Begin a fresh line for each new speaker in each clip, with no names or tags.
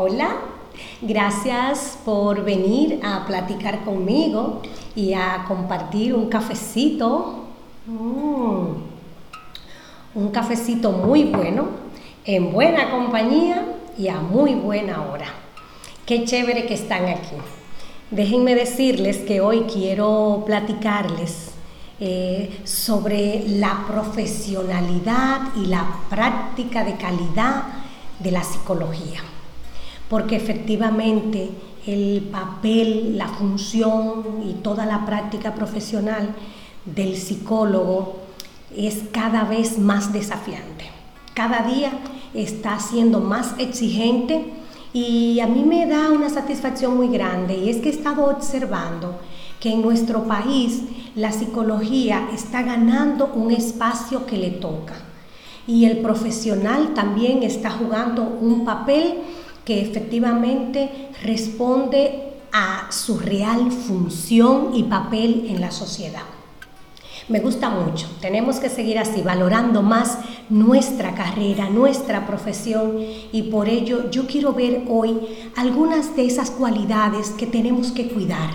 Hola, gracias por venir a platicar conmigo y a compartir un cafecito. Mm, un cafecito muy bueno, en buena compañía y a muy buena hora. Qué chévere que están aquí. Déjenme decirles que hoy quiero platicarles eh, sobre la profesionalidad y la práctica de calidad de la psicología. Porque efectivamente el papel, la función y toda la práctica profesional del psicólogo es cada vez más desafiante. Cada día está siendo más exigente y a mí me da una satisfacción muy grande y es que he estado observando que en nuestro país la psicología está ganando un espacio que le toca y el profesional también está jugando un papel que efectivamente responde a su real función y papel en la sociedad. Me gusta mucho. Tenemos que seguir así, valorando más nuestra carrera, nuestra profesión y por ello yo quiero ver hoy algunas de esas cualidades que tenemos que cuidar.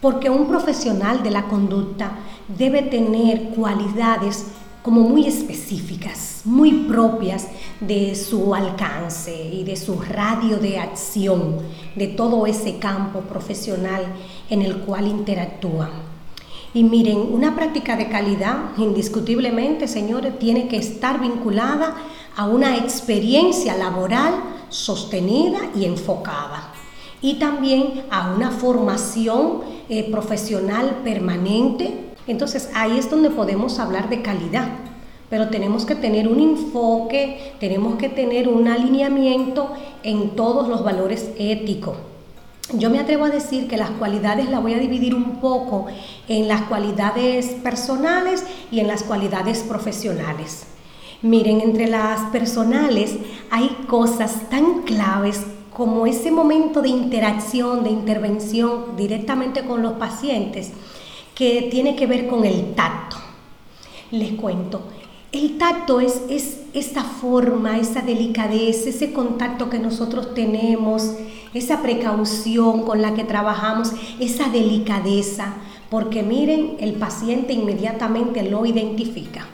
Porque un profesional de la conducta debe tener cualidades como muy específicas, muy propias de su alcance y de su radio de acción, de todo ese campo profesional en el cual interactúa. Y miren, una práctica de calidad, indiscutiblemente, señores, tiene que estar vinculada a una experiencia laboral sostenida y enfocada. Y también a una formación eh, profesional permanente. Entonces ahí es donde podemos hablar de calidad. Pero tenemos que tener un enfoque, tenemos que tener un alineamiento en todos los valores éticos. Yo me atrevo a decir que las cualidades las voy a dividir un poco en las cualidades personales y en las cualidades profesionales. Miren, entre las personales hay cosas tan claves como ese momento de interacción, de intervención directamente con los pacientes, que tiene que ver con el tacto. Les cuento, el tacto es, es esta forma, esa delicadeza, ese contacto que nosotros tenemos, esa precaución con la que trabajamos, esa delicadeza, porque miren, el paciente inmediatamente lo identifica.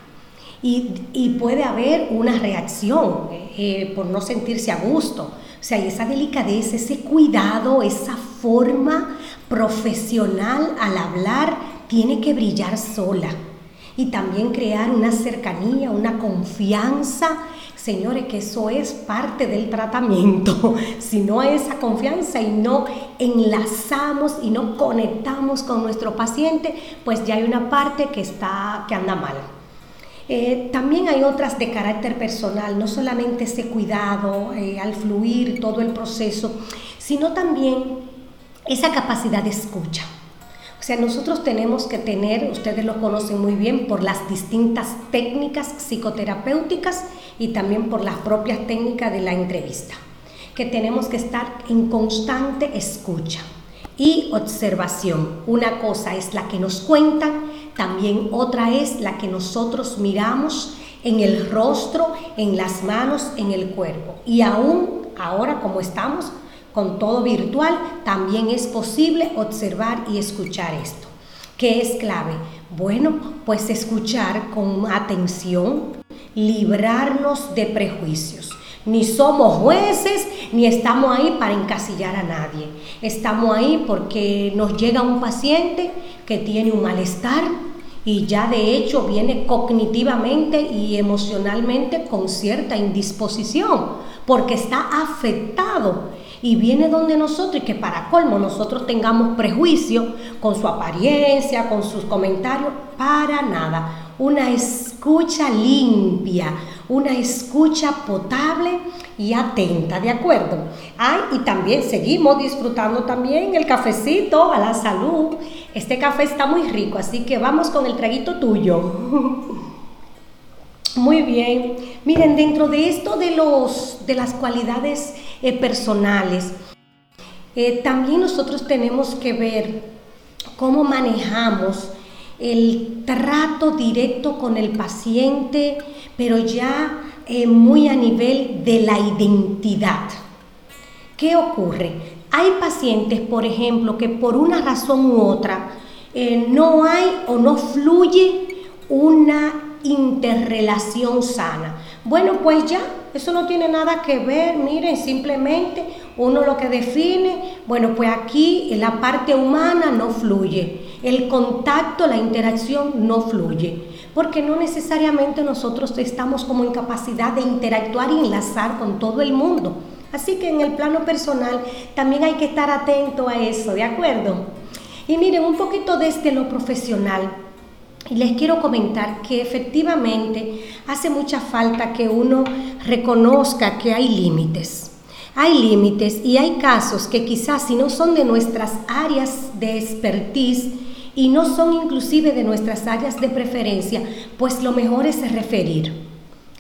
Y, puede haber una reacción eh, por no sentirse a gusto. O sea, esa delicadeza, ese cuidado, esa forma profesional al hablar tiene que brillar sola y también crear una cercanía, una confianza. Señores, que eso es parte del tratamiento. Si no hay esa confianza y no enlazamos y no conectamos con nuestro paciente, pues ya hay una parte que, está, que anda mal. Eh, también hay otras de carácter personal, no solamente ese cuidado eh, al fluir todo el proceso, sino también esa capacidad de escucha. O sea, nosotros tenemos que tener, ustedes lo conocen muy bien, por las distintas técnicas psicoterapéuticas y también por las propias técnicas de la entrevista, que tenemos que estar en constante escucha y observación. Una cosa es la que nos cuentan, también otra es la que nosotros miramos en el rostro, en las manos, en el cuerpo. Y aún ahora como estamos, con todo virtual, también es posible observar y escuchar esto. ¿Qué es clave? Bueno, pues escuchar con atención, librarnos de prejuicios. Ni somos jueces, ni estamos ahí para encasillar a nadie. Estamos ahí porque nos llega un paciente que tiene un malestar y ya de hecho viene cognitivamente y emocionalmente con cierta indisposición porque está afectado y viene donde nosotros y que para colmo nosotros tengamos prejuicio con su apariencia, con sus comentarios, para nada. Una escucha limpia, una escucha potable y atenta, ¿de acuerdo? Ay, y también seguimos disfrutando también el cafecito a la salud. Este café está muy rico, así que vamos con el traguito tuyo. Muy bien. Miren, dentro de esto de, los, de las cualidades eh, personales, eh, también nosotros tenemos que ver cómo manejamos el trato directo con el paciente, pero ya eh, muy a nivel de la identidad. ¿qué ocurre? Hay pacientes, por ejemplo, que por una razón u otra no hay o no fluye una interrelación sana. Bueno, pues ya, eso no tiene nada que ver, miren, simplemente uno lo que define, bueno, pues aquí la parte humana no fluye, el contacto, la interacción no fluye, porque no necesariamente nosotros estamos como en capacidad de interactuar y enlazar con todo el mundo. Así que en el plano personal también hay que estar atento a eso, ¿de acuerdo? Y miren, un poquito desde lo profesional. Y les quiero comentar que efectivamente hace mucha falta que uno reconozca que hay límites. Hay límites y hay casos que quizás si no son de nuestras áreas de expertise y no son inclusive de nuestras áreas de preferencia, pues lo mejor es referir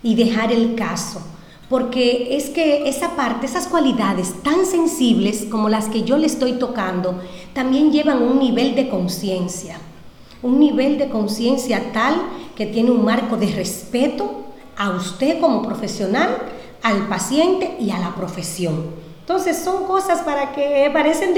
y dejar el caso. Porque es que esa parte, esas cualidades tan sensibles como las que yo le estoy tocando, también llevan un nivel de conciencia un nivel de conciencia tal que tiene un marco de respeto a usted como profesional, al paciente y a la profesión. Entonces son cosas para que parecen,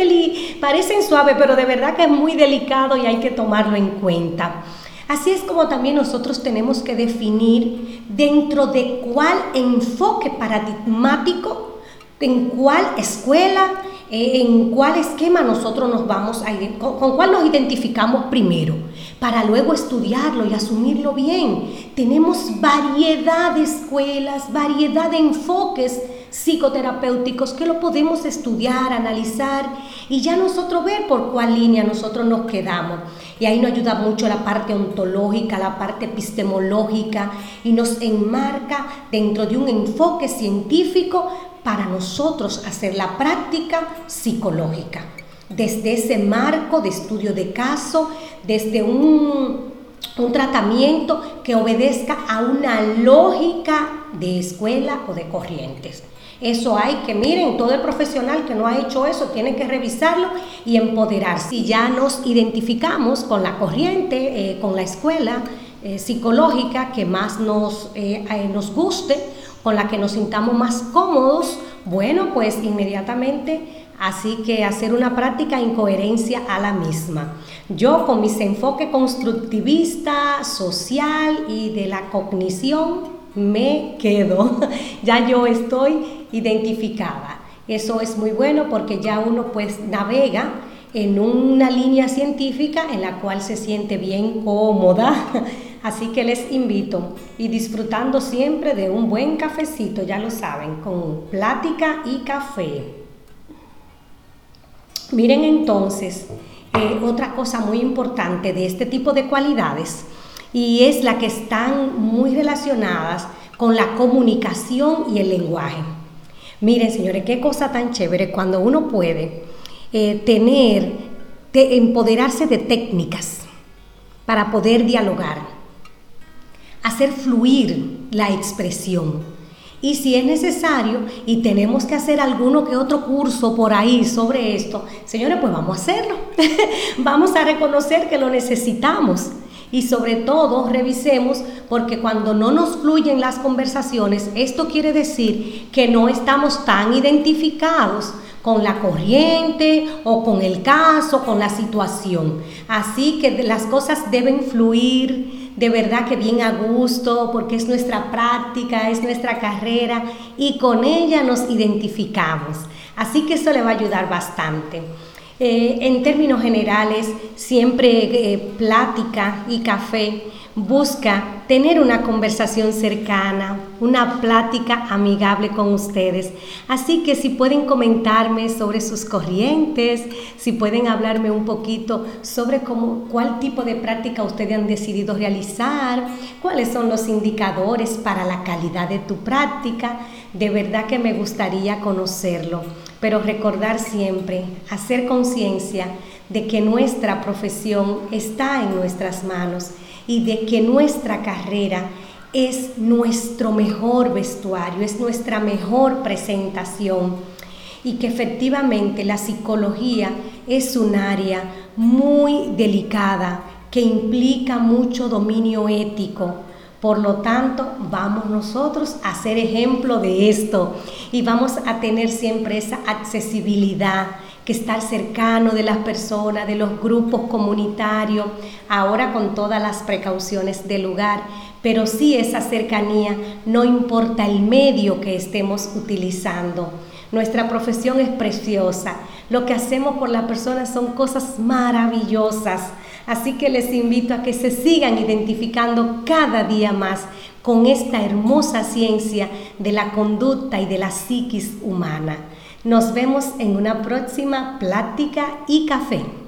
parecen suaves, pero de verdad que es muy delicado y hay que tomarlo en cuenta. Así es como también nosotros tenemos que definir dentro de cuál enfoque paradigmático, en cuál escuela, en cuál esquema nosotros nos vamos a ir, con cuál nos identificamos primero para luego estudiarlo y asumirlo bien. Tenemos variedad de escuelas, variedad de enfoques psicoterapéuticos que lo podemos estudiar, analizar y ya nosotros ver por cuál línea nosotros nos quedamos. Y ahí nos ayuda mucho la parte ontológica, la parte epistemológica y nos enmarca dentro de un enfoque científico para nosotros hacer la práctica psicológica desde ese marco de estudio de caso, desde un, tratamiento que obedezca a una lógica de escuela o de corrientes. Eso hay que, miren, todo el profesional que no ha hecho eso tiene que revisarlo y empoderarse. Si ya nos identificamos con la corriente, eh, con la escuela eh, psicológica que más nos, eh, nos guste, con la que nos sintamos más cómodos, bueno, pues inmediatamente Así que hacer una práctica en coherencia a la misma. Yo con mis enfoques constructivista, social y de la cognición me quedo. ya yo estoy identificada. Eso es muy bueno porque ya uno pues navega en una línea científica en la cual se siente bien cómoda. Así que les invito y disfrutando siempre de un buen cafecito, ya lo saben, con plática y café. Miren entonces eh, otra cosa muy importante de este tipo de cualidades y es la que están muy relacionadas con la comunicación y el lenguaje. Miren, señores, qué cosa tan chévere cuando uno puede eh, tener, empoderarse de técnicas para poder dialogar, hacer fluir la expresión y si es necesario y tenemos que hacer alguno que otro curso por ahí sobre esto, señores, pues vamos a hacerlo. vamos a reconocer que lo necesitamos. Y sobre todo revisemos porque cuando no nos fluyen las conversaciones, esto quiere decir que no estamos tan identificados con la corriente o con el caso, con la situación. Así que las cosas deben fluir, de verdad que bien a gusto, porque es nuestra práctica, es nuestra carrera y con ella nos identificamos. Así que eso le va a ayudar bastante. Eh, en términos generales, siempre eh, plática y café busca tener una conversación cercana, una plática amigable con ustedes. Así que si pueden comentarme sobre sus corrientes, si pueden hablarme un poquito sobre cómo, cuál tipo de práctica ustedes han decidido realizar, cuáles son los indicadores para la calidad de tu práctica, de verdad que me gustaría conocerlo. Pero recordar siempre, hacer conciencia de que nuestra profesión está en nuestras manos y de que nuestra carrera es nuestro mejor vestuario, es nuestra mejor presentación. Y que efectivamente la psicología es un área muy delicada que implica mucho dominio ético, Por lo tanto, vamos nosotros a ser ejemplo de esto y vamos a tener siempre esa accesibilidad, que estar cercano de las personas, de los grupos comunitarios, ahora con todas las precauciones del lugar, pero sí esa cercanía, no importa el medio que estemos utilizando. Nuestra profesión es preciosa. Lo que hacemos por las personas son cosas maravillosas. Así que les invito a que se sigan identificando cada día más con esta hermosa ciencia de la conducta y de la psiquis humana. Nos vemos en una próxima plática y café.